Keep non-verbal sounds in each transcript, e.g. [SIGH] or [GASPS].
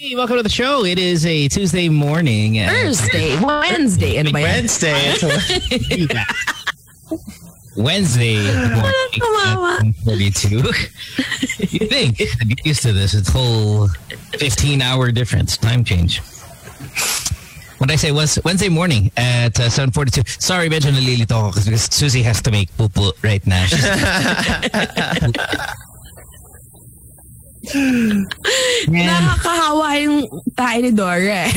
Hey, welcome to the show. It is a Tuesday morning. Thursday, Wednesday. Yan? Wednesday. Wednesday morning. 42. you think, I'm used to this. It's whole 15 hour difference, time change. What I say was Wednesday morning at uh, 7.42. Sorry, medyo nalilito ako because Susie has to make pupu right now. [LAUGHS] She's Man, Nakakahawa yung tayo ni Dora eh.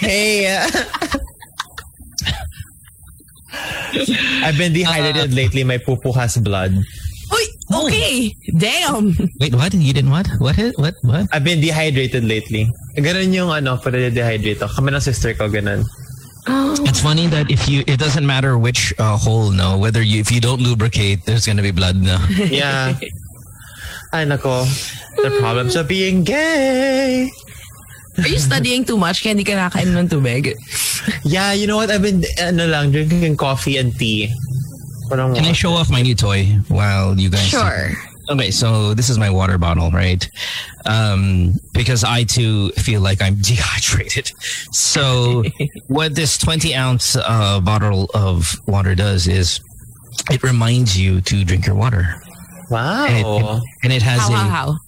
hey. uh, I've been dehydrated lately. My pupu has blood. Uy, okay. Damn. wait, what? You didn't what? What? What? What? I've been dehydrated lately. Ganun yung ano, pwede dehydrate ako. Kami ng sister ko, ganun. Oh. It's funny that if you, it doesn't matter which uh, hole, no, whether you, if you don't lubricate, there's gonna be blood, no. Yeah. [LAUGHS] Ay, nako. The problems of being gay. Are you studying too much kaya hindi ka nakakainom ng tubig? Yeah, you know what? I've been, ano lang, drinking coffee and tea. Parang Can I show off my new toy while you guys? Sure. Okay, so this is my water bottle, right? Um, because I too feel like I'm [LAUGHS] dehydrated. So [LAUGHS] what this 20 ounce uh, bottle of water does is it reminds you to drink your water. Wow. And it, and it has How, a, how, how?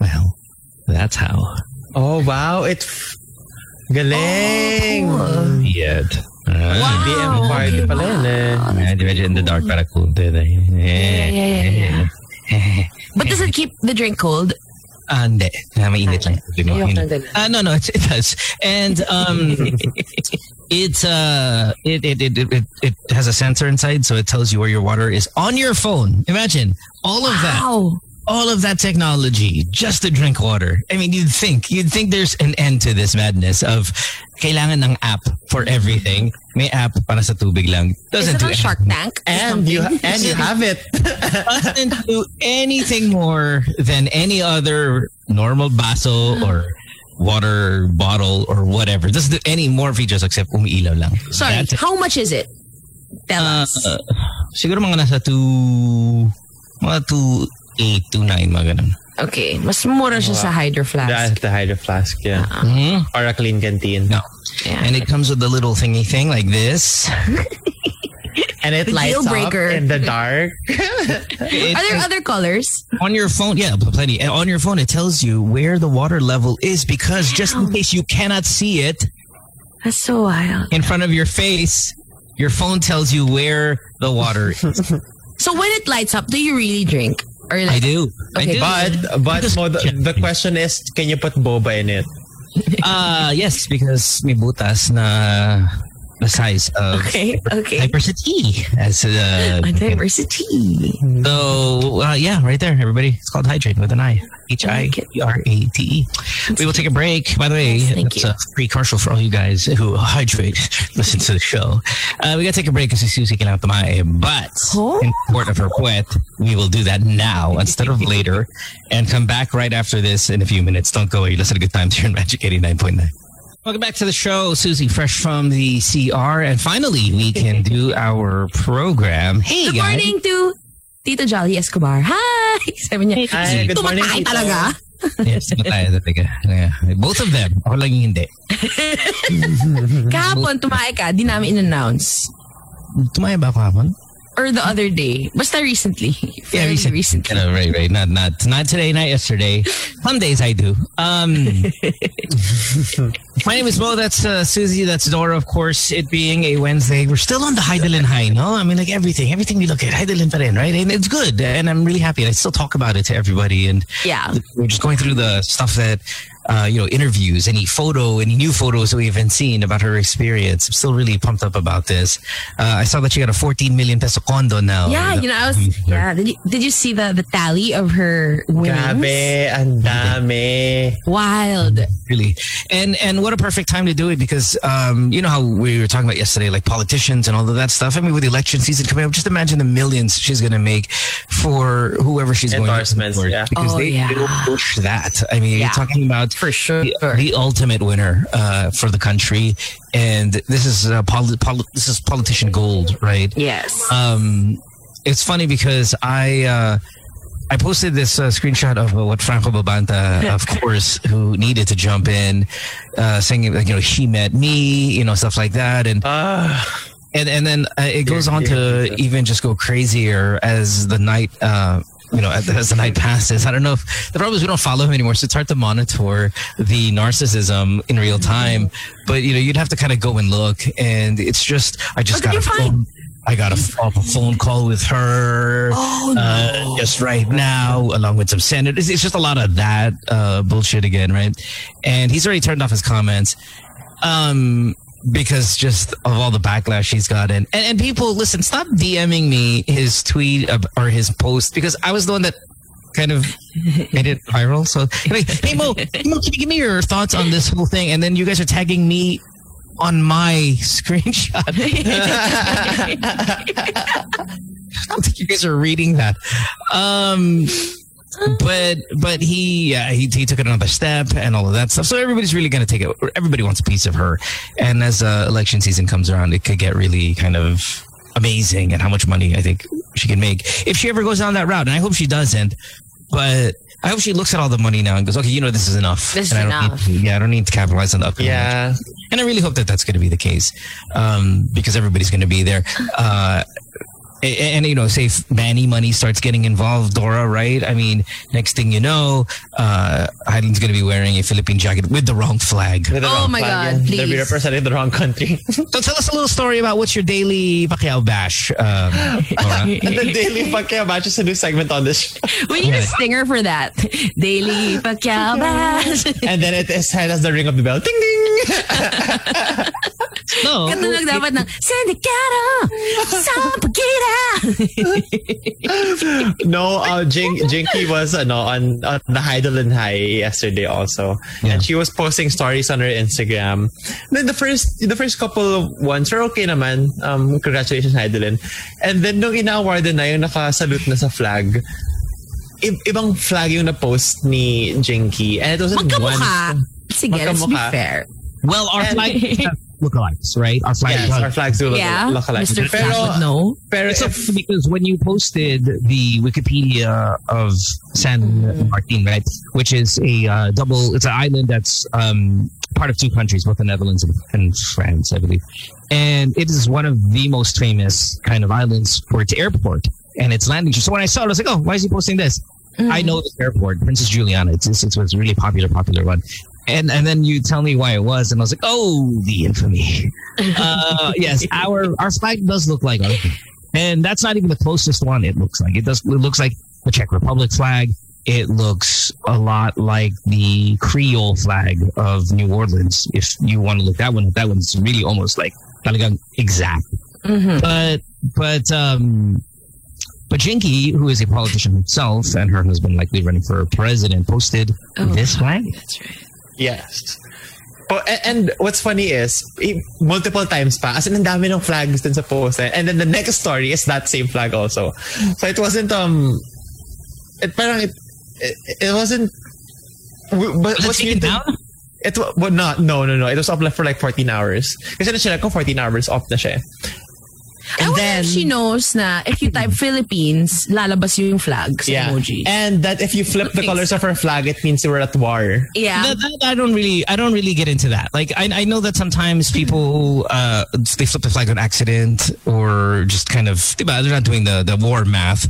well, that's how. Oh, wow. It's galing. Oh, Yet. Wow. BM party pala yun eh. Uh, medyo in the dark para cool. Yeah, yeah, yeah, yeah. [LAUGHS] But does it keep the drink cold? Ah, hindi. Ah, mainit lang. You you know. Ah, no, no, it, it does. And um, [LAUGHS] it's uh, it, it, it, it, it has a sensor inside, so it tells you where your water is on your phone. Imagine all of that, all of that technology just to drink water. I mean, you'd think, you'd think there's an end to this madness of kailangan ng app for everything. May app para sa tubig lang. Doesn't do Shark Tank? And you and you have it. [LAUGHS] doesn't do anything more than any other normal baso or water bottle or whatever. Doesn't do any more features except umiilaw lang. Sorry, That's how much is it? Tell Uh, us. uh, siguro mga nasa 2 mga 2 8 2 9 mga ganun. Okay, mas mura siya sa Hydro The, Flask. the Hydro Flask, yeah. Mhm. Or a Klean Kanteen. No. Yeah. And it comes with the little thingy thing like this. [LAUGHS] And it The lights deal breaker. up in the [LAUGHS] dark. It- [LAUGHS] Are there other colors? on your phone, yeah, plenty. And on your phone, it tells you where the water level is because just in case you cannot see it, That's so wild. in front of your face, your phone tells you where the water is. [LAUGHS] So when it lights up, do you really drink? Or I like, do. I Okay, do. But but Because- mo, the, the question is, can you put boba in it? Uh, yes, because may butas na the size of [LAUGHS] okay, okay. diversity as uh, Diversity. so uh, yeah, right there, everybody. It's called hydrate with an I. H I R A T E. We will take a break. By the way, Yes, thank it's you. a free commercial for all you guys who hydrate, [LAUGHS] listen to the show. Uh, we gotta take a break kasi Susie kailangan tumae. But Oh. in support of her poet, we will do that now instead of later and come back right after this in a few minutes. Don't go away. Listen to Good Times here in Magic 89.9. Welcome back to the show, Susie, fresh from the CR. And finally, we can do our program. Hey, Good guys. morning to Tito Jolly Escobar. Hi! [LAUGHS] Sabi niya, Hi, good morning, tumatay talaga. Yes, tayo talaga. Yeah. Both of them. Ako lang yung hindi. [LAUGHS] Kahapon, tumahay ka, di namin in-announce. Tumaya ba ako hapon? Or the other day. Basta recently. [LAUGHS] Yeah, Fairly recently. recently. Uh, right, right. Not, not, not today, not yesterday. Some days I do. Um, [LAUGHS] my name is Mo. That's uh, Susie. That's Dora. Of course, it being a Wednesday, we're still on the Hidilyn high, no? I mean, like everything, everything we look at, Hidilyn pa rin, right? And it's good. And I'm really happy. I still talk about it to everybody. And Yeah. we're just going through the stuff that uh, you know interviews any photo any new photos that we haven't seen about her experience i'm still really pumped up about this uh, i saw that she got a 14 million peso condo now Yeah, you know, I was, yeah. Did you, did you see the, the tally of her winnings? Grabe, ang dami. Wild. really and and what a perfect time to do it because um you know how we were talking about yesterday like politicians and all of that stuff i mean with the election season coming up just imagine the millions she's going to make for whoever she's going to Endorsements, support, yeah. because Oh, they, yeah. they will push that i mean Yeah. you're talking about For sure. the, the ultimate winner uh, for the country, and this is uh, poli- poli- this is politician gold, right? Yes. Um, it's funny because I uh, I posted this uh, screenshot of uh, what Franco Babanta, of [LAUGHS] course, who needed to jump in, uh, saying like you know she met me, you know stuff like that, and Ah, and and then uh, it goes Yeah, on yeah, to yeah. even just go crazier as the night. You know, as, as the night passes, I don't know if the problem is we don't follow him anymore, so it's hard to monitor the narcissism in real time. But you know, you'd have to kind of go and look, and it's just I just got a phone. I got a, a phone call with her Oh, uh, just right now, along with some senators. It's just a lot of that uh, bullshit again, right? And he's already turned off his comments um, because just of all the backlash he's gotten. And, and people, listen, stop DMing me his tweet or his post because I was the one that kind of [LAUGHS] made it viral. So, like, hey Mo, [LAUGHS] Mo, can you give me your thoughts on this whole thing? And then you guys are tagging me on my [LAUGHS] screenshot. I don't think you guys are reading that. Um, but but he, yeah, he he took it another step and all of that stuff. So everybody's really going to take it. Everybody wants a piece of her. And as uh, election season comes around, it could get really kind of amazing and how much money I think she can make if she ever goes down that route. And I hope she doesn't. But I hope she looks at all the money now and goes, okay, you know, this is enough. This and is I don't enough. Need to, yeah, I don't need to capitalize on the upcoming yeah. and I really hope that that's going to be the case um, because everybody's going to be there. Uh, and, you know, say Manny money starts getting involved, Dora, right? I mean, next thing you know, uh, Heiden's going to be wearing a Philippine jacket with the wrong flag. With the Oh wrong my flag, God, yeah. They'll be representing the wrong country. [LAUGHS] So tell us a little story about what's your daily Pacquiao bash, um, Dora. [LAUGHS] the [LAUGHS] Daily Pacquiao match is a new segment on this show. We need a stinger for that. Daily Pacquiao Bash. And then it is had as the ring of the bell. Ding ding! No, Katunog dapat ng Sindicado! Sampagita! [LAUGHS] no, uh, Jink, Jinkee was uh, no, on, on the Hidilyn High yesterday also. Yeah. And she was posting stories on her Instagram. Then the first the first couple of ones were okay naman. Um, congratulations, Hidilyn. And then nung ina-award na yung nakasalute na sa flag, i- ibang flag yung na-post ni Jinkee. And it wasn't Magkamukha. one. Sige, let's be Magkamukha. fair. well, our flag [LAUGHS] lookalikes, right? Our flag Yes, our flags do look, Yeah, look alike. Mr. Pero, Flash would know. pero It's so if- because when you posted the Wikipedia of San Martin, right, which is a uh, double, it's an island that's um, part of two countries, both the Netherlands and, and France, I believe. And it is one of the most famous kind of islands for its airport and its landing. So when I saw it, I was like, oh, why is he posting this? I know this airport, Princess Juliana. It's, it's, it was a really popular, popular one. And and then you tell me why it was, and I was like, oh, the infamy. [LAUGHS] uh, yes, our our flag does look like ours. And that's not even the closest one it looks like. It does it looks like the Czech Republic flag. It looks a lot like the Creole flag of New Orleans. If you want to look that one, that one's really almost like talagang exact. Mhm. But but um but Jinkee, who is a politician himself and her husband likely running for president, posted Oh, this flag. That's right. Yes. Oh, and, and what's funny is, eh, multiple times pa, as in, ang dami ng flags din sa post. eh. And then the next story is that same flag also. So it wasn't, um, it parang, it, it, it wasn't, but Was what's it down? It wa- well, not, no, no, no. It was up for like 14 hours. Kasi na siya, kung 14 hours, off na siya. I wonder if she knows na if you type Philippines, lalabas yung flag sa Yeah. emoji. And that if you flip the colors of her flag, it means you were at war. yeah. That, that, I don't really, I don't really get into that. Like, I, I know that sometimes people, uh, they flip the flag on accident or just kind of, diba, they're not doing the, the war math.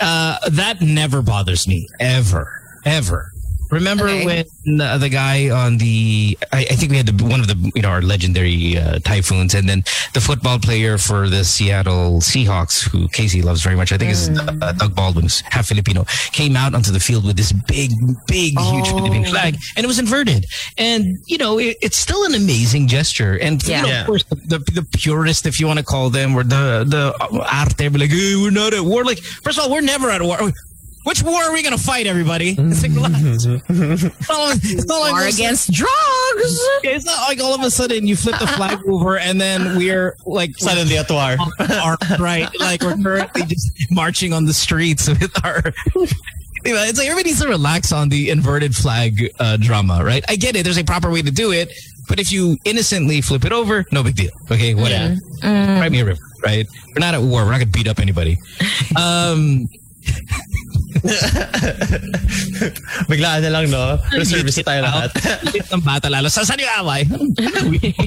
Uh, that never bothers me ever, ever. Remember Okay. when the, the guy on the, I, I think we had the, one of the, you know, our legendary uh, typhoons, and then the football player for the Seattle Seahawks, who Casey loves very much, I think is uh, Doug Baldwin, half Filipino, came out onto the field with this big, big, huge Oh. Philippine flag, and it was inverted. And you know, it, it's still an amazing gesture. And Yeah. you know, Yeah. of course, the, the, the purist, if you want to call them, or the the arte, be like, hey, we're not at war. Like, first of all, we're never at war. Which war are we going to fight, everybody? [LAUGHS] It's like, relax. [LAUGHS] It's not like- it's not like War we're- against drugs. It's not like all of a sudden you flip the flag [LAUGHS] over and then we're like Suddenly at war. armed, right? Like we're currently just marching on the streets with our. Anyway, It's like everybody needs to relax on the inverted flag uh, drama, right? I get it. There's a proper way to do it, but if you innocently flip it over, no big deal. Okay, whatever. Write me a river, right? We're not at war. We're not gonna beat up anybody. Um, [LAUGHS] Biglaan na lang, no? Reservice tayo lahat. Lit ng bata lalo. Saan yung away?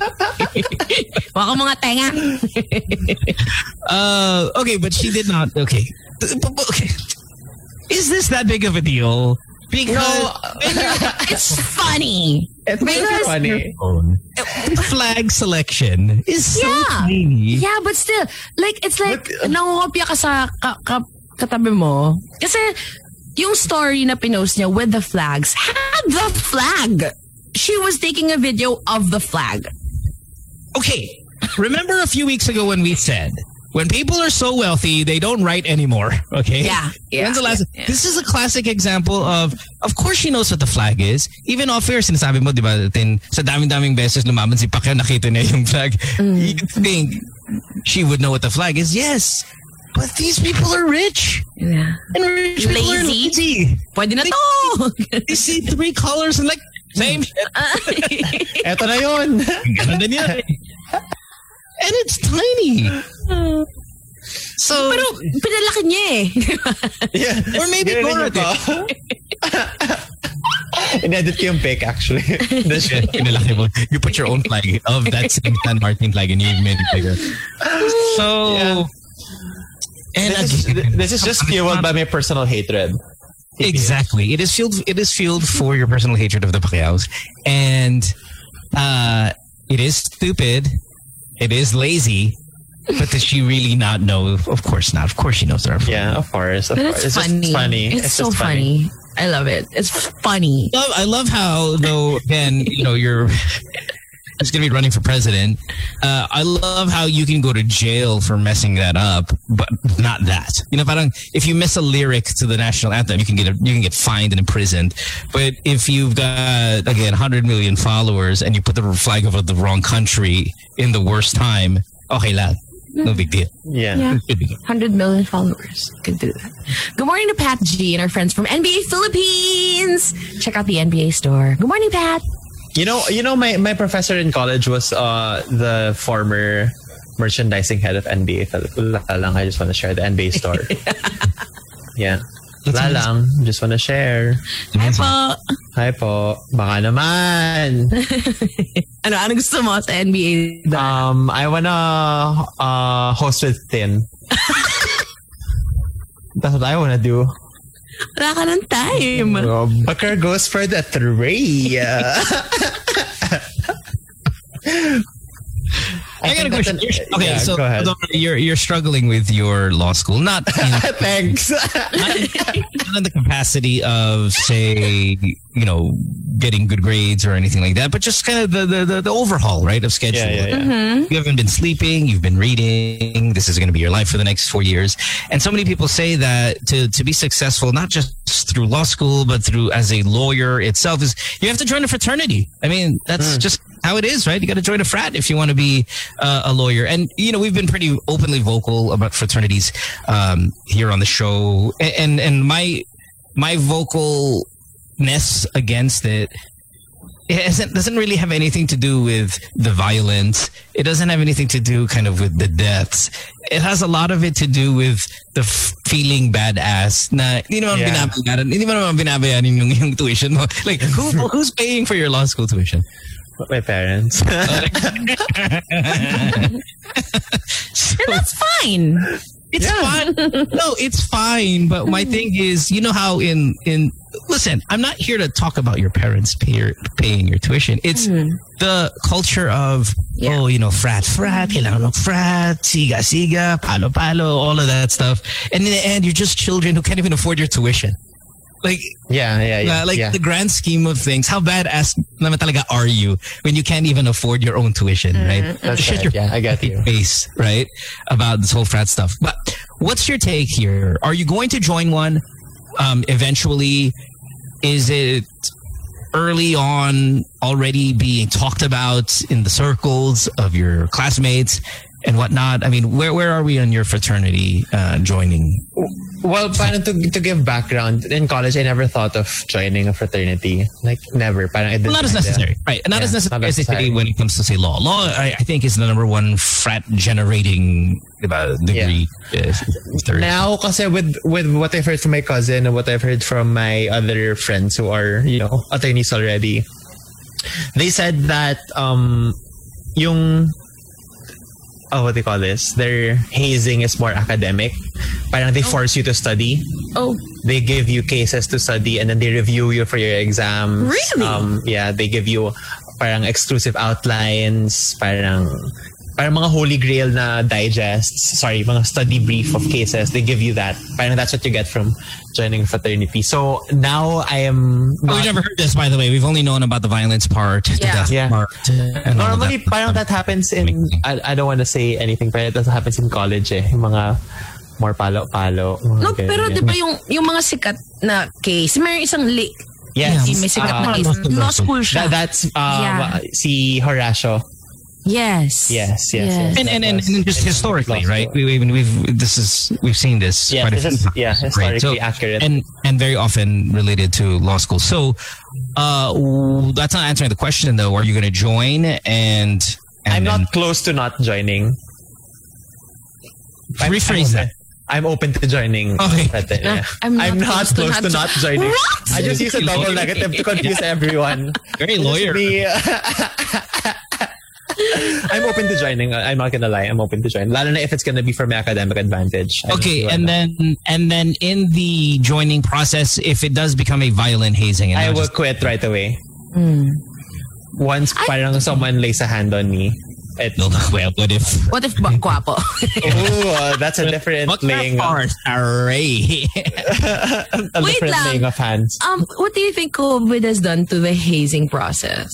[LAUGHS] Waka mga tenga. [LAUGHS] uh, okay, but she did not. Okay. Okay. Is this that big of a deal? Because no, it's funny. It's because funny. Flag selection is so yeah. tiny. Yeah, but still, like, it's like, but, uh, nangungopya ka sa ka, ka, katabi mo. Kasi, yung story na pinost niya with the flags had the flag. She was taking a video of the flag. Okay. Remember a few weeks ago when we said when people are so wealthy, they don't write anymore. [LAUGHS] Okay. Yeah. yeah When's the last? Yeah, This is a classic example of, of course she knows what the flag is. Even off air, sinasabi mo, di ba, tin, sa daming-daming beses lumaban si Pacquiao, nakita niya yung flag. Mm. You think she would know what the flag is? Yes. But these people are rich. Yeah. And rich lazy. people are lazy. Pwede na to. [LAUGHS] they see three colors and like, same shit. [LAUGHS] Eto na yun. Ganun din yan. And it's tiny. So, Pero pinalaki niya eh. yeah. Or maybe Gora did. [LAUGHS] In-edit ko yung pic actually. Pinalaki mo. You put your own flag of that same San Martin flag and you made it bigger. So, yeah. And this, again, is, this is just fueled by my personal hatred. Exactly. It is fueled. It is fueled for your personal hatred of the Pacquiaos, and uh, it is stupid. It is lazy. But does she really not know? Of course not. Of course she knows there Yeah, of course. Of but course. It's, it's funny. funny. It's, it's so funny. funny. I love it. It's funny. I love, I love how though again, you know, you're is going to be running for president. Uh, I love how you can go to jail for messing that up, but not that. You know, if I don't, if you miss a lyric to the national anthem, you can get a, you can get fined and imprisoned. But if you've got again 100 million followers and you put the flag of the wrong country in the worst time, okay, lad. No big deal. Yeah. yeah. 100 million followers. Could do that. Good morning to Pat G and our friends from NBA Philippines. Check out the NBA store. Good morning, Pat. You know, you know, my, my professor in college was uh, the former merchandising head of NBA. lang, I just want to share the NBA store. [LAUGHS] yeah. Wala lang. Just want to share. Hi po. Hi po. Baka naman. [LAUGHS] ano, ano gusto mo sa NBA? Um, I wanna uh, host with Tin. [LAUGHS] That's what I wanna do. Wala ka ng time. Oh, Bakar goes for the three. [LAUGHS] I, I got a question. okay, yeah, so you're you're struggling with your law school, not in, [LAUGHS] thanks, [LAUGHS] not in, the capacity of say you know getting good grades or anything like that, but just kind of the the, the, the overhaul, right, of schedule. Yeah, yeah, yeah. Mm-hmm. You haven't been sleeping, you've been reading. This is going to be your life for the next four years, and so many people say that to to be successful, not just through law school, but through as a lawyer itself, is you have to join a fraternity. I mean, that's mm. just how it is, right? You got to join a frat if you want to be uh, a lawyer. And you know, we've been pretty openly vocal about fraternities um, here on the show, and, and and my my vocalness against it it doesn't really have anything to do with the violence. It doesn't have anything to do kind of with the deaths. It has a lot of it to do with the feeling badass na hindi naman yeah. binabayaran, hindi naman binabayaran yung, yung tuition mo. [LAUGHS] Like, who, [LAUGHS] who's paying for your law school tuition? My parents. [LAUGHS] so, and that's fine. It's yeah. fine. No, it's fine. But my thing is, you know how in in listen, I'm not here to talk about your parents pay, paying your tuition. It's mm. the culture of yeah. oh, you know, frat frat, kailangan frat, siga siga, palo palo, all of that stuff. And in the end, you're just children who can't even afford your tuition. Like yeah, yeah, yeah. Uh, like yeah. the grand scheme of things, how badass naman talaga are you when you can't even afford your own tuition, mm, right? That's right. Your yeah, I got you. Face, right? About this whole frat stuff. But what's your take here? Are you going to join one um, eventually? Is it early on already being talked about in the circles of your classmates? And whatnot. I mean, where where are we on your fraternity uh, joining? Well, parang to, to give background, in college, I never thought of joining a fraternity. Like, never. Parang I didn't not as necessary, right? Not Yeah, as necessary, not necessary when it comes to say law. Law, I, I think, is the number one frat generating uh, degree. Uh, third. Now, kasi with with what I've heard from my cousin and what I've heard from my other friends who are, you know, attorneys already, they said that um yung oh what do you call this? Their hazing is more academic. Parang they force you to study. Oh, They give you cases to study and then they review you for your exams. Really? Um, yeah, they give you parang exclusive outlines, parang parang mga holy grail na digests, sorry, mga study brief of cases. They give you that. Parang that's what you get from joining a fraternity. So now I am Oh, not, we've never heard this, by the way. We've only known about the violence part, the Yeah. death Yeah. part. Normally, that. parang that happens in, I, I don't want to say anything, but that happens in college eh. Yung mga more palo-palo. no, ganyan. pero di ba yung, yung mga sikat na case, may isang li- Yes. may sikat Ah, na case. law school, siya. That, that's uh, Yeah. si Horatio. Yes. Yes, yes, yes. and, and, and, and just historically, right? school. We, we, we've this is we've seen this Yeah, quite a this few is- times, yeah, right? historically accurate. and and very often related to law school. So, uh, that's not answering the question though. Are you going to join? And, and I'm then not close to not joining. I'm- rephrase I'm that. open- I'm open to joining. Okay. But, uh, yeah. I'm [LAUGHS] I'm, not not close to close to not not joining. What? I just use a double negative to confuse [LAUGHS] everyone. Very Just lawyer. be- [LAUGHS] [LAUGHS] I'm open to joining. I'm not gonna lie. I'm open to join. Lalo na if it's gonna be for my academic advantage. I don't Okay, and not. then and then in the joining process, if it does become a violent hazing, and I will just- quit right away. Hmm. Once parang someone lays a hand on me. It, No, well, what if? What if ba- guwapo? [LAUGHS] Ooh, uh, that's a different What laying, [LAUGHS] a array? Wait different lang. laying of hands. um, what do you think COVID has done to the hazing process?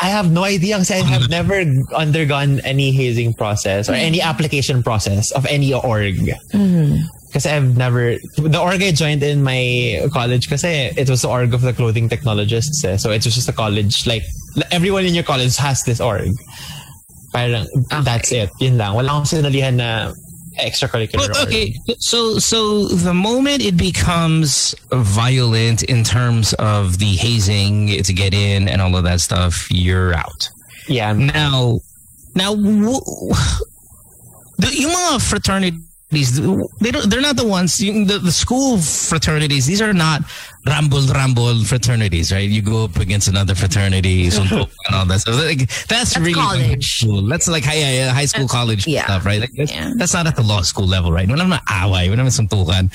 I have no idea kasi I have never undergone any hazing process or any application process of any org. Kasi I've never, the org I joined in my college because it was the org of the clothing technologists eh. So it was just a college, like everyone in your college has this org. Parang, that's it. Yun lang. Wala akong sinalihan na extracurricular okay, so so the moment it becomes violent in terms of the hazing to get in and all of that stuff, you're out. Yeah. I'm- Now, now, w- the, yung mga fraternities, they don't, they're not the ones, yung, the, the school fraternities, these are not ramble ramble fraternities, right? You go up against another fraternity, suntok [LAUGHS] and all that stuff. Like, that's, really college. School. That's like high, high school, college yeah. stuff, right? Like, that's, Yeah. that's not at the law school level, right? Wala naman away, wala naman suntukan.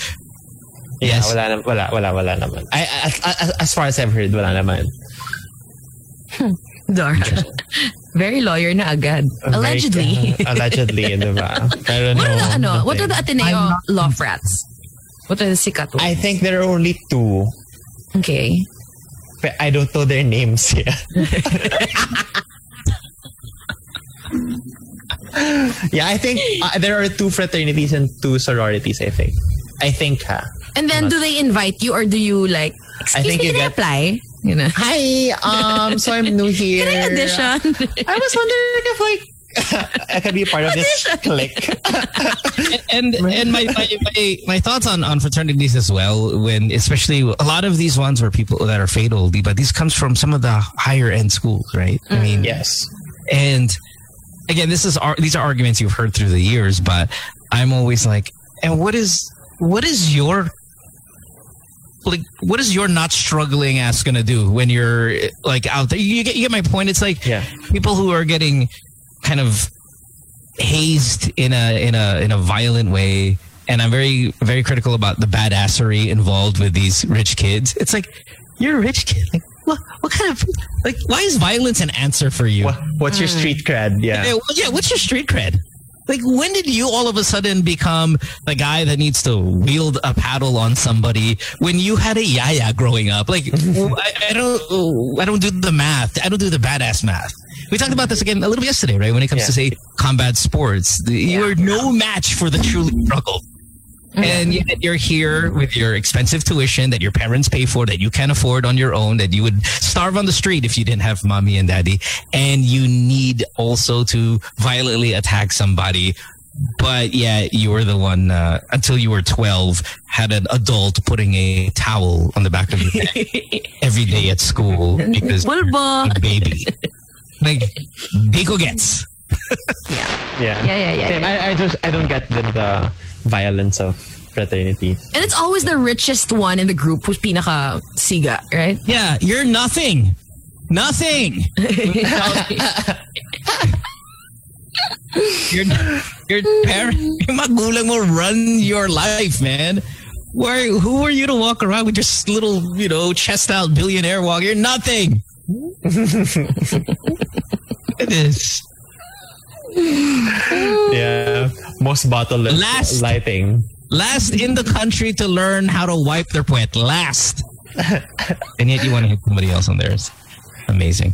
Yeah, Yes. wala, nam- wala, wala, wala naman. I, as, as, as far as I've heard, wala naman. Dora. [LAUGHS] Very lawyer na agad. Allegedly. Very- [LAUGHS] allegedly, di ba? Pero what are the no, ano? What are the nothing. Ateneo law frats? What are the sikat ones? I think there are only two. Okay. But I don't know their names yet. [LAUGHS] yeah, I think uh, there are two fraternities and two sororities, I think. I think, ha? And then do they invite you or do you like, excuse think me, you can I get- apply? You know. Hi, um, so I'm new here. [LAUGHS] Can I audition? I was wondering if, like, [LAUGHS] I could be a part of this clique. [LAUGHS] and and my, my, my, my thoughts on, on fraternities as well when especially a lot of these ones were people that are fatal but these comes from some of the higher end schools right i mean yes. and again this is these are arguments you've heard through the years but i'm always like and what is what is your like what is your not struggling ass gonna do when you're like out there you get you get my point it's like Yeah. people who are getting kind of hazed in a in a in a violent way and i'm very very critical about the badassery involved with these rich kids it's like you're a rich kid like what, what kind of like why is violence an answer for you What, what's your hmm. street cred? Yeah. yeah, yeah, what's your street cred? Like, when did you all of a sudden become the guy that needs to wield a paddle on somebody when you had a yaya growing up? Like, [LAUGHS] I, I don't, I don't do the math. I don't do the badass math. We talked about this again a little bit yesterday, right? When it comes to say combat sports, you are no match for the truly struggle. And yet you're here with your expensive tuition that your parents pay for, that you can't afford on your own, that you would starve on the street if you didn't have mommy and daddy. And you need also to violently attack somebody. But yeah, you were the one, uh, until you were 12, had an adult putting a towel on the back of your neck [LAUGHS] every day at school because Bulbo. a baby. Like, Biko gets. Yeah. Yeah. Yeah, yeah, yeah, Same. yeah. I, I just I don't get the, the violence of fraternity. And it's always the richest one in the group who's pinaka siga, right? Yeah, you're nothing. Nothing. [LAUGHS] your your parent, your magulang will run your life, man. Why? Who are you to walk around with just little, you know, chest out billionaire walk? You're nothing. [LAUGHS] it is. [LAUGHS] Yeah. Most bottleless Last. lighting. Last in the country to learn how to wipe their puwet. Last. [LAUGHS] and yet you want to hit somebody else on theirs. Amazing.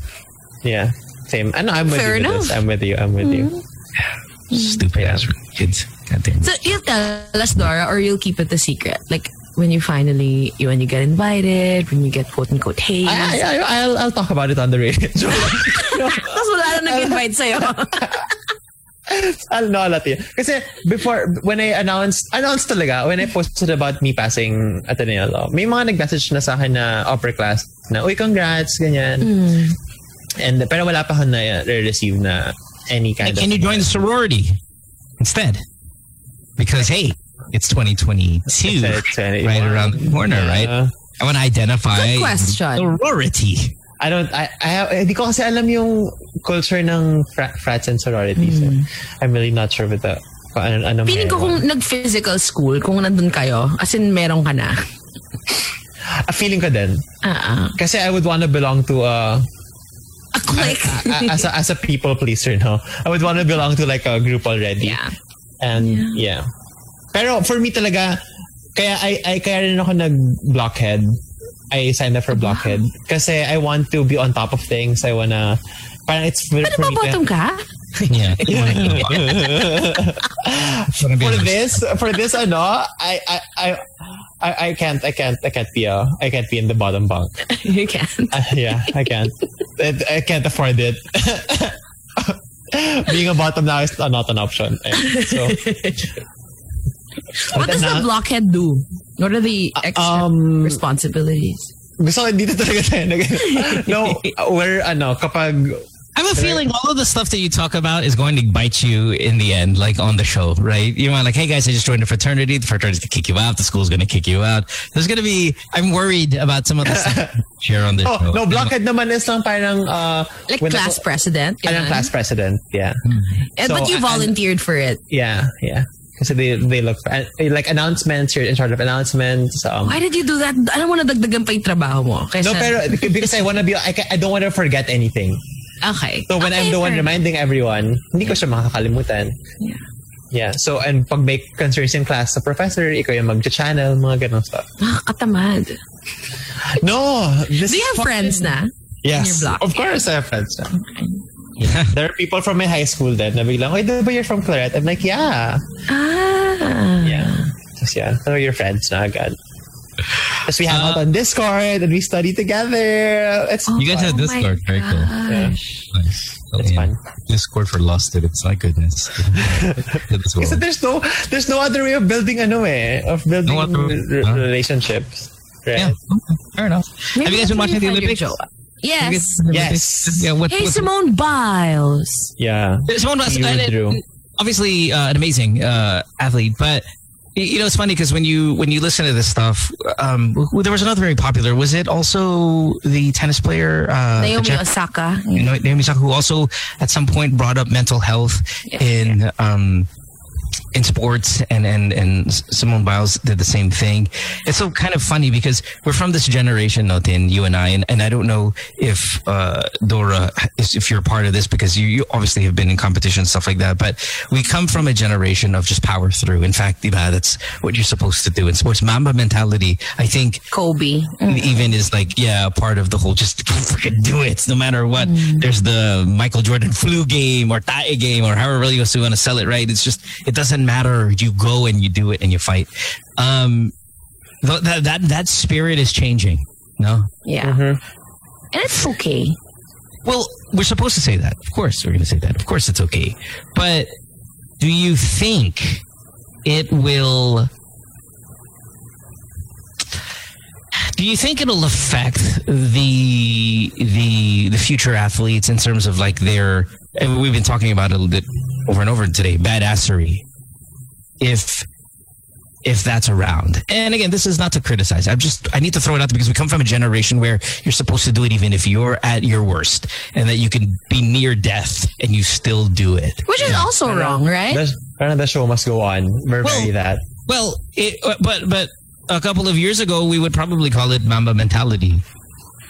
Yeah. Same. I know, I'm with Fair you with this. I'm with you. I'm with you. Mm-hmm. Stupid ass kids. God damn. So you'll tell us, Dora, or you'll keep it a secret. Like when you finally, you, when you get invited, when you get quote unquote hazed. I, I, I, I'll, I'll talk about it on the radio. That's [LAUGHS] Tapos wala na nag-invite sa'yo. I'll know alat yun. Kasi before, when I announced, announced talaga, when I posted about me passing Ateneo Law, may mga nag-message na sa akin na upper class na, uy, congrats, ganyan. And, pero wala pa ako na receive na any kind Can of... you join the sorority instead? Because hey, it's 2022, It's 2021. right around the corner, right? Uh, I want to identify Good question. sorority. I don't, I, I have, hindi ko kasi alam yung culture ng fra- frats and sororities. eh. I'm really not sure with the, kung ano, ano Feeling ko kung nag-physical school, kung nandun kayo, as in meron ka na. A feeling ko din. Ah, ah. Kasi I would want to belong to a, A click. a- as a as a people pleaser, no? I would want to belong to like a group already. yeah. And yeah. Pero for me talaga, kaya I, I kaya rin ako nag-blockhead. I signed up for blockhead. Kasi I want to be on top of things. I wanna, parang it's for, Ano for ba me to- bottom ka? Yeah. [LAUGHS] for this, for this, ano, I, I, I, I, I can't, I can't, I can't be a, I can't be in the bottom bunk. [LAUGHS] You can. Uh, yeah, I can't. I, I can't afford it. [LAUGHS] Being a bottom now is not an option. Eh, So, What does the blockhead do? What are the extra um, responsibilities? gusto ko dito talaga tayo nag- [LAUGHS] No, where, ano, kapag, I have a feeling all of the stuff that you talk about is going to bite you in the end, like on the show, right? You're like, hey guys, I just joined a fraternity. The fraternity's going to kick you out. The school's going to kick you out. There's going to be, I'm worried about some of the stuff [LAUGHS] you share on the oh, show. no, blockhead naman is lang parang, uh, Like class ako- president? Parang class president, yeah. Eh, So, but you I- volunteered for it. Yeah, yeah. Kasi they, they look, and, like announcements, you're in charge of announcements. Um, Why did you do that? Alam mo na dagdagan pa yung trabaho mo. Kaysa, no, pero [LAUGHS] because I want to be, I, I don't want to forget anything. Okay. So when Okay, I'm the one reminding everyone, hindi ko siya makakalimutan. Yeah. Yeah. So, and pag may concerns in class sa professor, ikaw yung mag-channel, mga ganong stuff. Nakakatamad. No! This Do you have friends fucking- na? Yes. Of course I have friends na. [LAUGHS] There are people from my high school then na biglang, wait, ba you're from Claret? I'm like, yeah. Ah. Yeah. Tapos yeah, so your friends na agad. Tapos we hang out on Discord and we study together. It's You guys have Discord, very cool. Yeah. Nice. It's fun. Discord for lost students. My goodness. [LAUGHS] This Kasi there's no there's no other way of building ano eh, of building No other- huh? relationships. Right? Yeah, okay, fair enough. Maybe have you guys been watching the find your Olympics? Joke. Yes. guys been watching the Yes. Yeah, what, Hey, what's- Simone Biles. Yeah. Simone Biles, You and it- obviously uh, an amazing uh, athlete, but you know it's funny because when you when you listen to this stuff, um, w- there was another very popular. Was it also the tennis player uh, Naomi Jap- Osaka. you know, Naomi Osaka, who also at some point brought up mental health Yeah, in um, in sports, and and and Simone Biles did the same thing. It's so kind of funny because we're from this generation, Notin, you and I, and, and I don't know if uh, Dora, is- if you're part of this because you, you obviously have been in competition stuff like that. But we come from a generation of just power through. In fact, diba, that's what you're supposed to do in sports. Mamba mentality, I think, Kobe. even is like yeah part of the whole just freaking do it no matter what there's the michael jordan flu game or tae game or however you want to sell it right it's just it doesn't doesn't matter. You go and you do it and you fight. Um, that that that spirit is changing. No. Yeah. Mm-hmm. And it's okay. Well, we're supposed to say that. Of course, we're going to say that. Of course, it's okay. But do you think it will? Do you think it'll affect the the the future athletes in terms of like their? And we've been talking about it a little bit over and over today. Badassery. If if that's around. And again, this is not to criticize. I'm just I need to throw it out there because we come from a generation where you're supposed to do it even if you're at your worst and that you can be near death and you still do it. Which is also wrong, right? The, parang the show must go on. We're Well- that. Well, it, uh, but but a couple of years ago we would probably call it mamba mentality.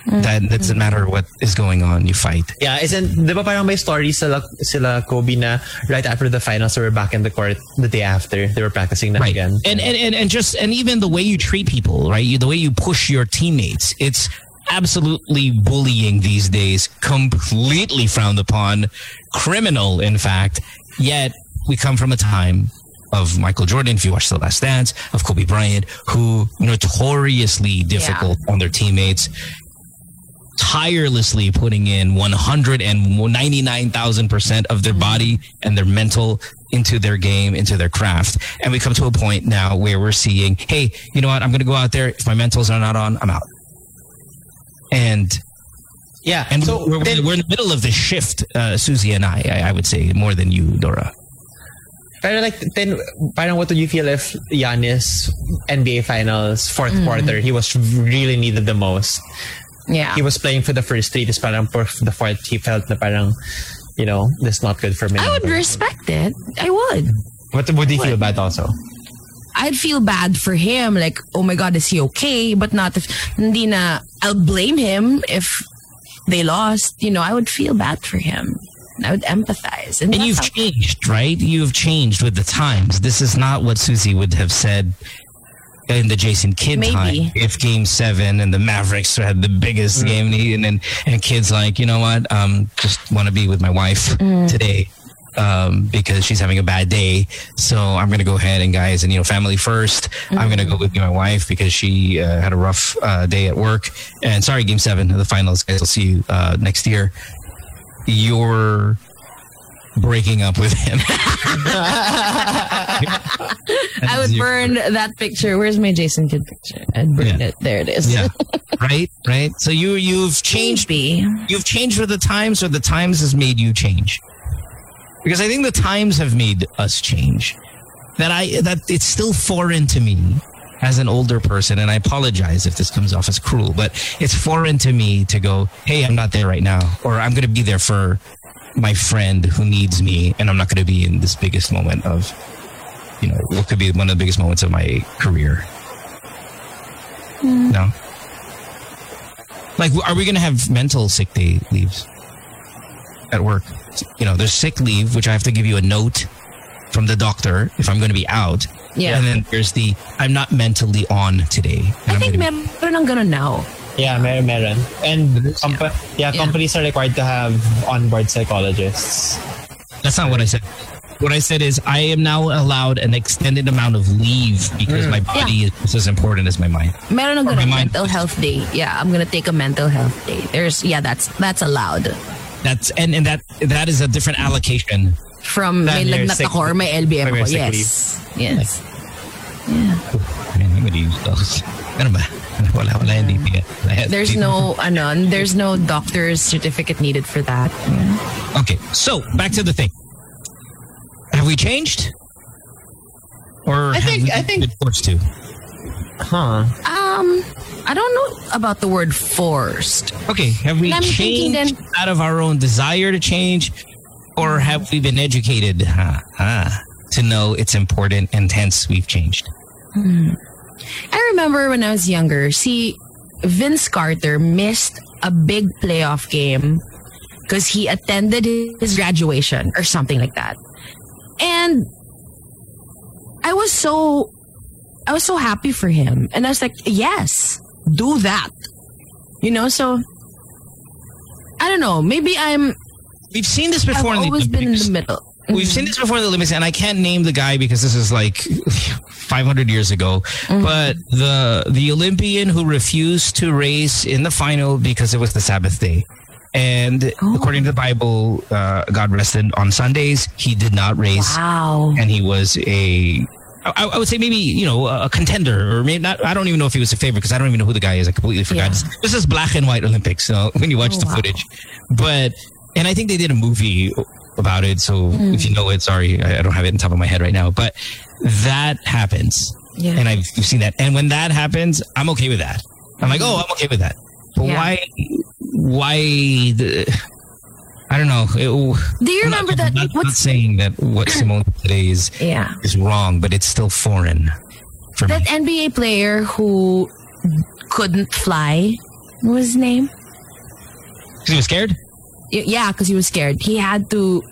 Mm. That it doesn't matter what is going on, you fight. Yeah, isn't, di ba parang may story sila, sila Kobe na right after the finals, they were back in the court the day after. They were practicing that right. again. and, and and and just and even the way you treat people right? You, the way you push your teammates it's absolutely bullying these days completely frowned upon criminal in fact. Yet we come from a time of Michael Jordan, if you watch The Last Dance, of Kobe Bryant, who notoriously difficult on their teammates, tirelessly putting in 199,000% of their body and their mental into their game, into their craft. And we come to a point now where we're seeing, hey, you know what? I'm going to go out there. If my mentals are not on, I'm out. And yeah, and so we're, then- we're in the middle of this shift, uh, Susie and I, I, I would say, more than you, Dora. Pero like, then, parang what would you feel if Giannis NBA Finals fourth Mm. quarter, he was really needed the most. Yeah. He was playing for the first three, this parang for the fourth, he felt na parang, you know, this is not good for me. I would respect it. I would. But would he feel bad also? I'd feel bad for him. Like, oh my God, is he okay? But not if, hindi na, I'll blame him if they lost. You know, I would feel bad for him. I would empathize. And, And you've how- changed, right? You've changed with the times. This is not what Susie would have said in the Jason Kidd Maybe. time. If Game Seven and the Mavericks had the biggest game, and and and kids like, you know what? Um, just want to be with my wife today. Um, because she's having a bad day, so I'm gonna go ahead and guys, and you know, family 1st i I'm gonna go with my wife because she uh, had a rough uh, day at work. And sorry, Game Seven of the finals, guys. I'll see you uh, next year. You're breaking up with him. [LAUGHS] I would burn that picture. Where's my Jason Kidd picture? I'd burn Yeah. it. There it is. Yeah. [LAUGHS] right? Right? So you you've changed Maybe. you've changed with the times or the times has made you change. Because I think the times have made us change. That I that it's still foreign to me as an older person and I apologize if this comes off as cruel, but it's foreign to me to go, "Hey, I'm not there right now," or "I'm going to be there for my friend who needs me and I'm not going to be in this biggest moment of you know, what could be one of the biggest moments of my career." Hmm. No. Like, are we going to have mental sick day leaves at work? You know, there's sick leave, which I have to give you a note from the doctor if I'm going to be out. Yeah. And then there's the I'm not mentally on today. I I'm think meron ng ganun now. Yeah, meron, meron. And compa- yeah, companies are required to have onboard psychologists. that's not what I said. What I said is I am now allowed an extended amount of leave because mm. my body is just as important as my mind. Meron ng my ganun mind. mental health day. Yeah, I'm gonna take a mental health day. There's yeah, that's that's allowed. That's and, and that that is a different allocation. From Than may your lagnat sick- ako or may LBM from ako. your sick Yes. Yes. Man, I'm gonna use those. Ano ba? [LAUGHS] Wala, wala, hindi. Wala. There's no ano, there's no doctor's certificate needed for that. Okay, so back to the thing. Have we changed? Or I have think- we I think- forced to? Huh. Um, I don't know about the word forced. Okay, have we I'm changed then- out of our own desire to change, or have we been educated huh, huh, to know it's important and hence we've changed? I remember when I was younger, see, Vince Carter missed a big playoff game because he attended his graduation or something like that. And I was so, I was so happy for him. And I was like, yes, do that. You know, so I don't know. Maybe I'm, We've seen this I've before in the always been in the middle. We've seen this before in the Olympics, and I can't name the guy because this is like [LAUGHS] 500 years ago. Mm-hmm. But the the Olympian who refused to race in the final because it was the Sabbath day, and Oh. according to the Bible, uh, God rested on Sundays. He did not race, Wow. and he was a. I, I would say maybe you know a contender or maybe not. I don't even know if he was a favorite because I don't even know who the guy is. I completely forgot. Yeah. This- This is black and white Olympics. So [LAUGHS] when you watch Oh, the wow. footage, but and I think they did a movie about it. So Hmm. if you know it, sorry, I, I don't have it on top of my head right now. But that happens, Yeah. and I've seen that. And when that happens, I'm okay with that. I'm like, oh, I'm okay with that. But Yeah. why? Why the? I don't know. It, Do you I'm not- remember that? I'm not, not What's saying that what Simone today is yeah? is wrong, but it's still foreign for That me. NBA player who couldn't fly. What was his name? he was scared. Yeah, because he was scared. He had to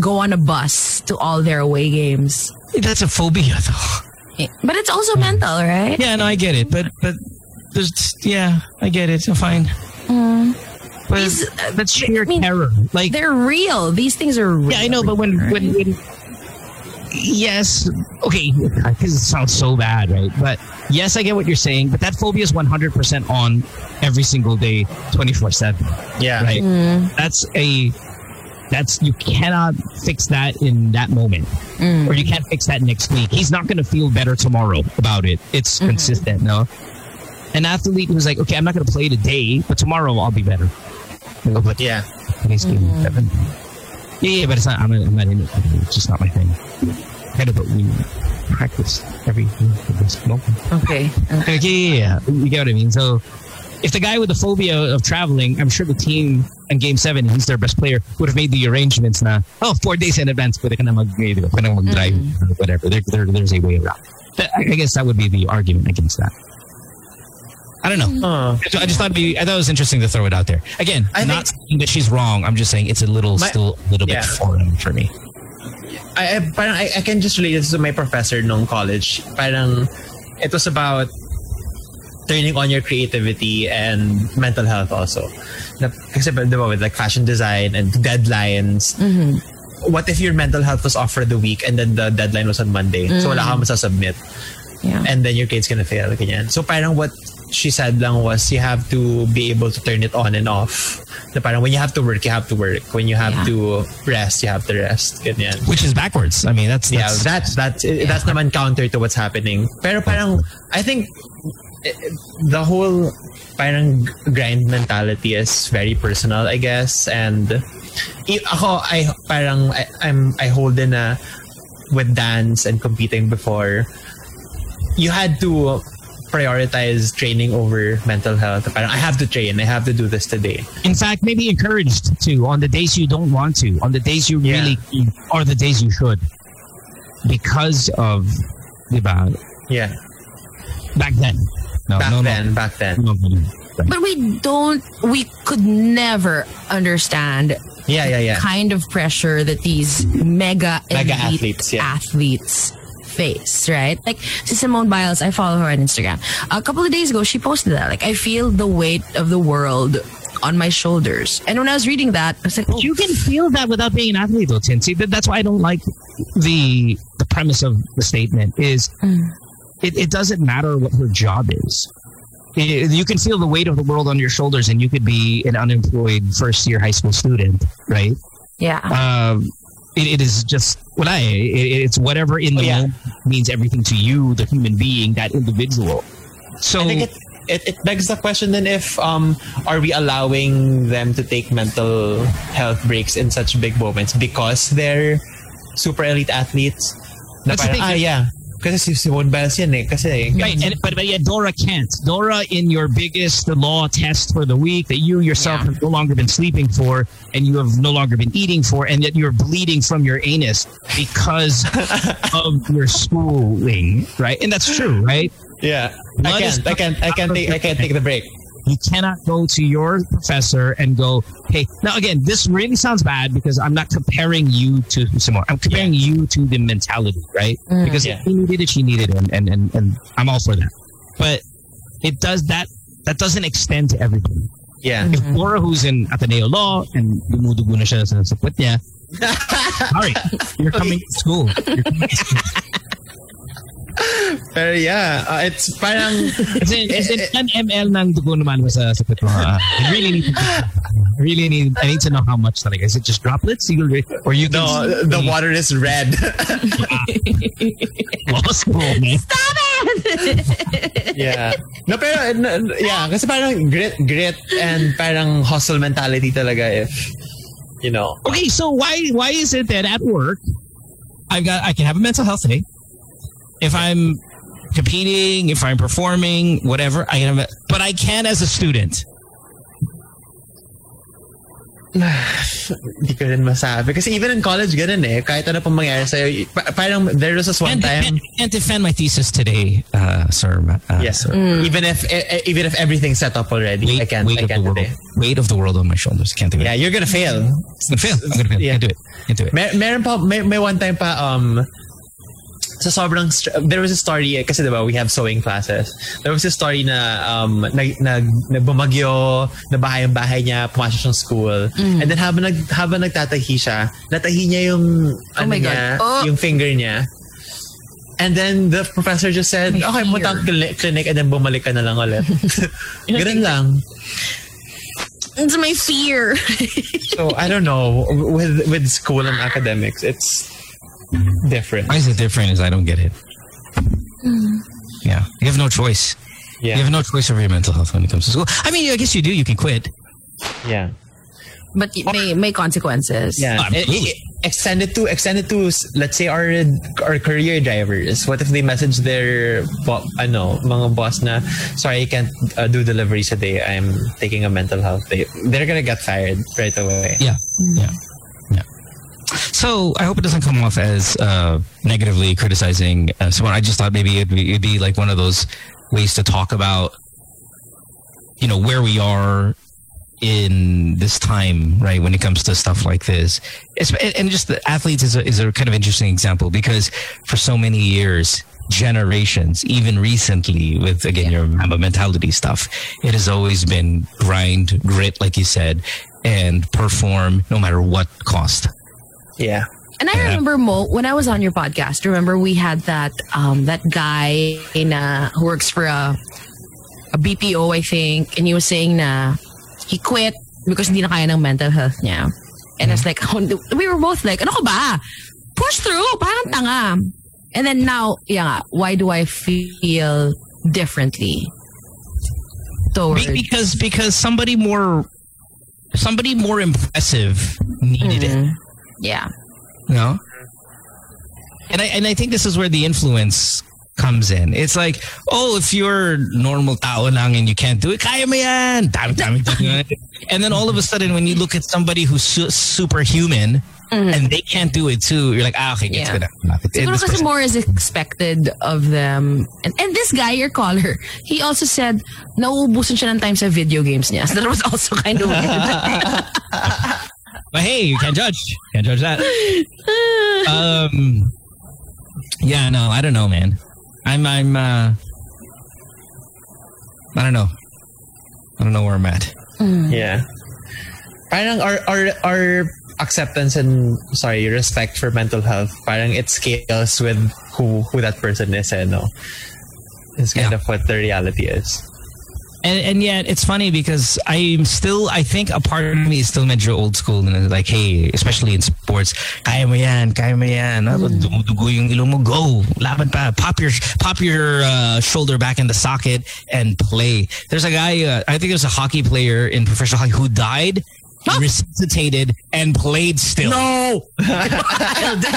go on a bus to all their away games. That's a phobia, though. But it's also mental, right? Yeah, no, I get it, but but there's yeah, I get it. So fine. But These, uh, that's sheer I mean, terror. Like They're real. These things are real. Yeah, I know, but when right? when, when yes, okay, because it sounds so bad, right? But yes, I get what you're saying. But that phobia is 100 percent on every single day, 24 seven, Yeah. right? Hmm. That's a that's you cannot fix that in that moment, hmm. or you can't fix that next week. He's not going to feel better tomorrow about it. It's hmm. consistent, no. An athlete who's like, okay, I'm not going to play today, but tomorrow I'll be better. But Yeah. Today's game seven. Yeah, yeah, but it's not. I'm not, I'm not in it. It's just not my thing. Kind of, but we practice every for this moment. Okay. Okay, yeah, yeah, yeah. You get what I mean. So, if the guy with the phobia of traveling, I'm sure the team in Game Seven, he's their best player, would have made the arrangements. Na, oh, four days in advance, pwede ka na mag, pwede na mag-drive, mm. or whatever. There, there, there's a way around. That- I I guess that would be the argument against that. I don't know. Hmm. So I just thought it'd be, I thought it was interesting to throw it out there. Again, I am not think- saying that she's wrong. I'm just saying it's a little, My- still a little yeah. bit foreign for me. I, I, parang I, I can just relate this to my professor nung college. Parang it was about turning on your creativity and mental health also. Na, kasi di ba, with like fashion design and deadlines, what if your mental health was off for the week and then the deadline was on Monday? So wala kang masasubmit. Yeah. and then your kid's gonna fail. Ganyan. So parang what she said lang was you have to be able to turn it on and off. Na parang when you have to work, you have to work. When you have Yeah. to rest, you have to rest. Ganyan. Which is backwards. I mean, that's, Yeah, that's that's that's that's naman counter to what's happening. Pero parang I think eh, the whole parang grind mentality is very personal, I guess. And i- ako, I parang I, I'm I hold in a with dance and competing before. You had to prioritize training over mental health. Parang I have to train. I have to do this today. in fact, maybe encouraged to on the days you don't want to, on the days you Yeah. really, or the days you should. Because of, diba, Yeah. back then. No, Back no, no. then, back then. No, no, no. But we don't, we could never understand Yeah, yeah, yeah. kind of pressure that these mega, Mega elite athletes, yeah. athletes face, right? Like si Simone Biles, I follow her on Instagram. A couple of days ago, she posted that. Like, I feel the weight of the world on my shoulders. And when I was reading that, I was like, oh, You can feel that without being an athlete, though, Tinsy. That's why I don't like the the premise of the statement. Is it, it doesn't matter what her job is. It- you can feel the weight of the world on your shoulders, and you could be an unemployed first year high school student, right? yeah. um, it, it is just what I. It, it's whatever in the Oh, yeah. moment means everything to you, the human being, that individual. So I think it, it, it begs the question then if um are we allowing them to take mental health breaks in such big moments because they're super elite athletes? Na parang, ah, yeah. Kasi si Simone Biles yan eh. Kasi, right, and, but but yeah, Dora can't. Dora, in your biggest law test for the week that you yourself Yeah. have no longer been sleeping for, and you have no longer been eating for, and yet you're bleeding from your anus because [LAUGHS] of your schooling, right? And that's true, right? yeah. I Blood is can't, I can't, I can't take, I can't take the break. You cannot go to your professor and go, hey, now again, this really sounds bad because I'm not comparing you to Simone. I'm comparing you to the mentality, right? Mm. Because Yeah. if he needed it, she needed it, and, and, and, and I'm all for that. But it does that, that doesn't extend to everybody. Yeah. If mm-hmm. Laura, who's in Ateneo Law, and dumudugo na siya sa sa puwet niya, [LAUGHS] Sorry, you're coming to school. You're coming to school. [LAUGHS] Pero yeah, uh, it's parang... Kasi, [LAUGHS] kasi 10 ml ng dugo naman mo sa sa mo. Uh, I really need to, really need, I need to know how much talaga. Is it just droplets? Or you can... No, the water is red. [LAUGHS] Possible, man. Stop it! yeah. No, pero, no, yeah, kasi parang grit, grit and parang hustle mentality talaga if, you know. Okay, so why why is it that at work, I've got I can have a mental health day, if I'm competing, if I'm performing, whatever, I can have, but I can as a student. [SIGHS] Hindi ko rin masabi. Kasi even in college, ganun eh. Kahit ano pang mangyari sa'yo. Parang there was this one and, time. I can't defend my thesis today, uh, sir. Uh, yes. Sir. Mm. Even if even if everything's set up already, weight, I can't. Weight I can't of the today. World, weight of the world on my shoulders. I can't do it. Yeah, you're gonna fail. I'm gonna fail. I'm gonna fail. Yeah. Can't do it. Can't do it. Mer meron pa, may, may one time pa, um, sa sobrang there was a story eh, kasi diba we have sewing classes there was a story na um nag nag nagbumagyo nabahay yung bahay niya pumasok siyang school mm. and then habang nag habang nagtatahi siya natahi niya yung oh ano niya. Oh. yung finger niya And then the professor just said, My okay, punta ang clinic and then bumalik ka na lang ulit. [LAUGHS] Ganun lang. It's my fear. so I don't know. With with school and academics, it's different. Why is it different? Is I don't get it. Mm. Yeah, you have no choice. Yeah. You have no choice over your mental health when it comes to school. I mean, I guess you do. You can quit. Yeah. But may may consequences. Yeah. It, it, extend it to extend it to let's say our our career drivers. What if they message their bo- ano, mga boss na sorry I can't uh, do deliveries today. I'm taking a mental health day. They're gonna get fired right away. Yeah. Yeah. Yeah. So I hope it doesn't come off as uh, negatively criticizing uh, someone. I just thought maybe it'd be, it'd be like one of those ways to talk about, you know, where we are in this time, right, when it comes to stuff like this. It's, and just the athletes is a, is a kind of interesting example because for so many years, generations, even recently with, again, your mentality stuff, it has always been grind, grit, like you said, and perform no matter what cost. Yeah. And I remember Mo when I was on your podcast. Remember we had that um, that guy in uh, who works for a a BPO, I think, and he was saying na he quit because hindi na kaya ng mental health niya. And mm-hmm. it's like we were both like, ano ka ba? Push through, parang tanga. And then now, yeah, why do I feel differently? Towards because because somebody more somebody more impressive needed mm-hmm. it. Yeah. No. And I and I think this is where the influence comes in. It's like, oh, if you're normal tao lang and you can't do it, kaya mo yan. Dami, dami, and then all of a sudden, when you look at somebody who's su- superhuman mm-hmm. and they can't do it too, you're like, ah, okay, yeah. gets good. Siguro kasi more is expected of them. And, and this guy, your caller, he also said, nauubusan siya ng time sa video games niya. So that was also kind of weird. [LAUGHS] [LAUGHS] But hey, you can't judge. Can't judge that. um, yeah, no, I don't know, man. I'm, I'm, uh, I don't know. I don't know where I'm at. Mm. Yeah. Parang our, our, our acceptance and, sorry, respect for mental health, parang it scales with who, who that person is, eh, no? It's kind yeah. of what the reality is. And, and yet it's funny because I'm still I think a part of me is still medyo old school and like hey especially in sports kaya mo yan kaya mo yan mm. dumudugo yung ilong mo go laban pa pop your pop your uh, shoulder back in the socket and play there's a guy uh, I think there's a hockey player in professional hockey who died Huh? resuscitated and played still. No, [LAUGHS] yes.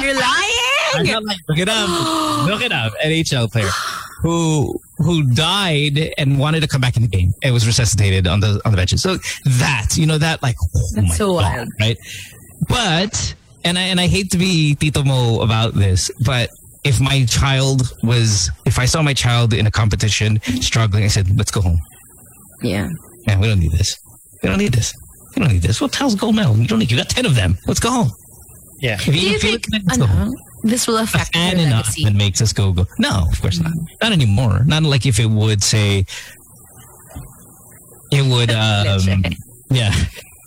you're lying. Like, look it up. [GASPS] look it up. NHL player who who died and wanted to come back in the game It was resuscitated on the on the benches. So that you know that like oh That's so God, wild, right? But and I and I hate to be Tito Mo about this, but if my child was if I saw my child in a competition struggling, I said, "Let's go home." Yeah. Man, we don't need this. We don't need this. We don't need this. What hell's gold medal? You don't need. You got ten of them. Let's go home. Yeah. If you Do you think it, uh, this will affect a fan enough that makes us go go? No, of course mm-hmm. not. Not anymore. Not like if it would say. It would. [LAUGHS] Um, yeah.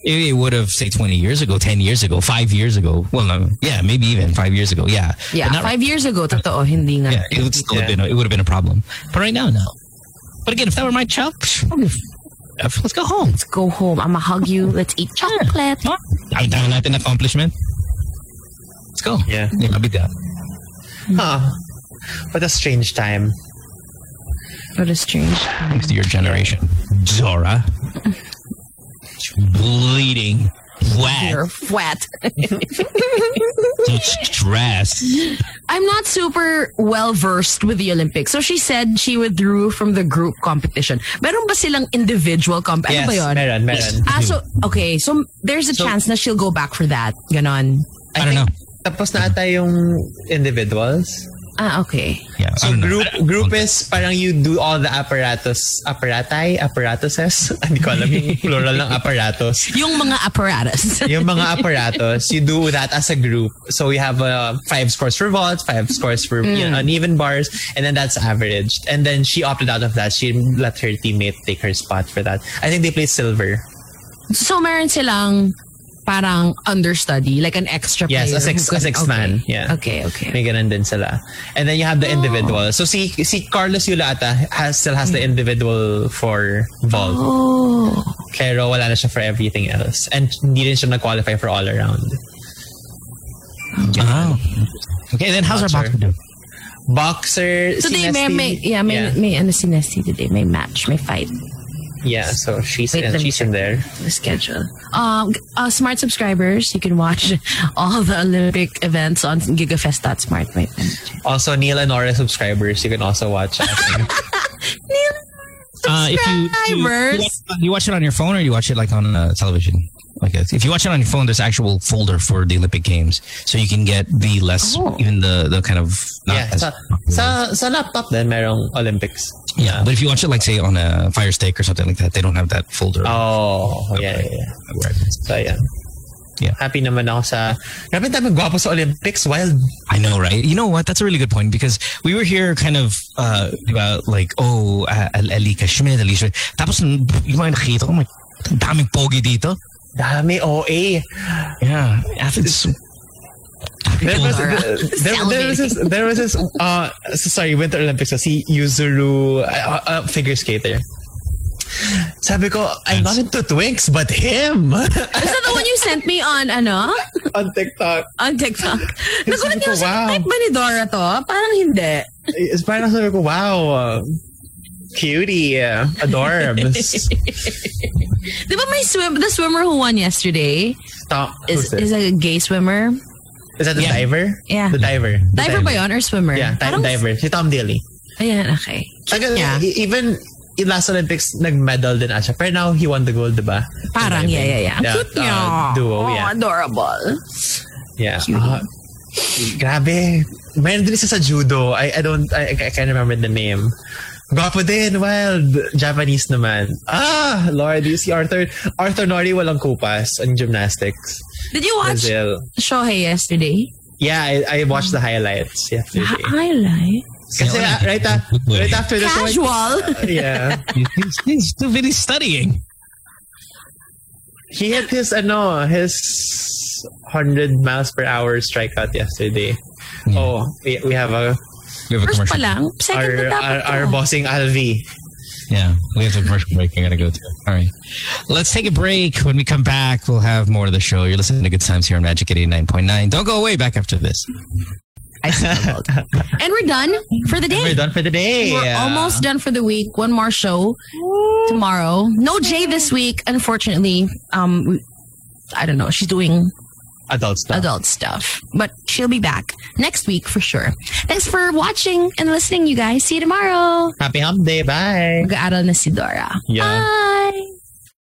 it would have say 20 years ago, 10 years ago, five years ago. Well, no, yeah, maybe even five years ago. Yeah. Yeah, But not- five years ago, totoo, hindi nga. Yeah, it would still have been. A, it would have been a problem. But right now, no. But again, if that were my child, psh, let's go home. Let's go home. I'ma hug you. Let's eat chocolate. Ang dami natin accomplishment. Let's go. Yeah. [LAUGHS] Yeah, I'll be down. Huh. What a strange time. What a strange. time. Thanks to your generation, Zora. Bleeding, wet, You're wet. [LAUGHS] stressed. I'm not super well versed with the Olympics. So she said she withdrew from the group competition. Meron ba silang individual comp? Ano Yes, ba yun? meron, meron. Ah, so, okay. So, there's a So- chance na she'll go back for that. Ganon. I don't know. Tapos na ata yung individuals. Ah, okay. Yeah, So know. group group is parang you do all the apparatus, apparati, apparatuses. [LAUGHS] Hindi ko alam yung plural ng apparatus. [LAUGHS] Yung mga apparatus. [LAUGHS] yung mga apparatus, you do that as a group. So we have uh, five scores for vaults, five scores for you Mm. know, uneven bars, and then that's averaged. And then she opted out of that. She let her teammate take her spot for that. I think they played silver. so, meron silang parang understudy, like an extra Yes, player. a six- who a could- sixth okay. man, yeah. Okay, okay. May ganun din sila. And then you have the Oh. individual. So si si Carlos Yulo ata has still has the hmm. individual for vault. Oh. Pero wala na siya for everything else. And hindi rin siya nag-qualify for all around. Oh. Okay, then how's our Not boxer do? Boxer, Today, si may, Nesthy- may, yeah, may, yeah. may, ano si Nesthy today, may match, may fight. Yeah, so she's Wait, in, she's in there. the schedule. Um, uh, smart subscribers, you can watch [LAUGHS] all the Olympic events on gigafest.smart. Wait, Also, Neil and Nora subscribers, you can also watch. [LAUGHS] us. Uh, if you, you, you, watch, you watch it on your phone or you watch it like on uh, television? Like uh, if you watch it on your phone, there's actual folder for the Olympic Games, so you can get the less, Oh. even the the kind of not yeah, as sa, sa, sa laptop din, merong Olympics. Yeah. But if you watch it like say on a Fire Stick or something like that, they don't have that folder. Oh, yeah, yeah, yeah. So, yeah. Yeah. Happy naman ako sa... Grabe ang dami gwapo sa Olympics. Wild. I know, right? You know what? That's a really good point because we were here kind of uh, about like, oh, uh, Alica Schmidt, Alicia. Tapos yung mga nakita ko, like, daming pogi dito. Dami OA. Yeah. Athletes. There was, there, there was this, there was this, uh, sorry, Winter Olympics, si Yuzuru, uh, uh, figure skater. Sabi ko, I'm not into twinks, but him. Is that the one you sent me on, ano? [LAUGHS] On TikTok. On TikTok? [LAUGHS] Nagulat niyo wow. type ba ni Dora to? Parang hindi. It's parang sabi ko, wow, uh, cutie, uh, adorbs. [LAUGHS] Di ba may swim, the swimmer who won yesterday Stop. is, is a gay swimmer? Is that the Yeah. diver? Yeah. The diver. The Diver ba yun or swimmer? Yeah, Parang- diver. Si Tom Daly. Ayan, okay. Tagal, Yeah. e- even in last Olympics, nag-medal din siya. Pero now, he won the gold, di ba? Parang, yeah, yeah, yeah. Cute niya. uh, duo, oh, yeah. adorable. Yeah. Ah, grabe. Mayroon din isa sa judo. I, I don't, I, I can't remember the name. Gwapo din, wild. Japanese naman. Ah, Lord, you see Arthur, Arthur Nory walang kupas on gymnastics. Did you watch Brazil. Shohei yesterday? Yeah, I, I watched the highlights yesterday. Highlight. Kasi ah, right, a- right after the Casual. [LAUGHS] yeah. he's, he's too busy studying. He hit his ano, his 100 miles per hour strikeout yesterday. Oh, we, we have a We have a First pa commercial. lang. Second our na dapat our, our to. bossing Alvi. Yeah, we have a commercial break. I gotta go to. All right, let's take a break. When we come back, we'll have more of the show. You're listening to Good Times here on Magic 89.9. Don't go away. Back after this. I stumbled. and we're done for the day. We're done for the day. We're almost done for the week. One more show tomorrow. No Jay this week, unfortunately. Um, I don't know. She's doing adult stuff. adult stuff, but she'll be back next week for sure. Thanks for watching and listening, you guys. See you tomorrow. Happy hump day. Bye. Mag-aaral na si Dora. Yeah. Bye.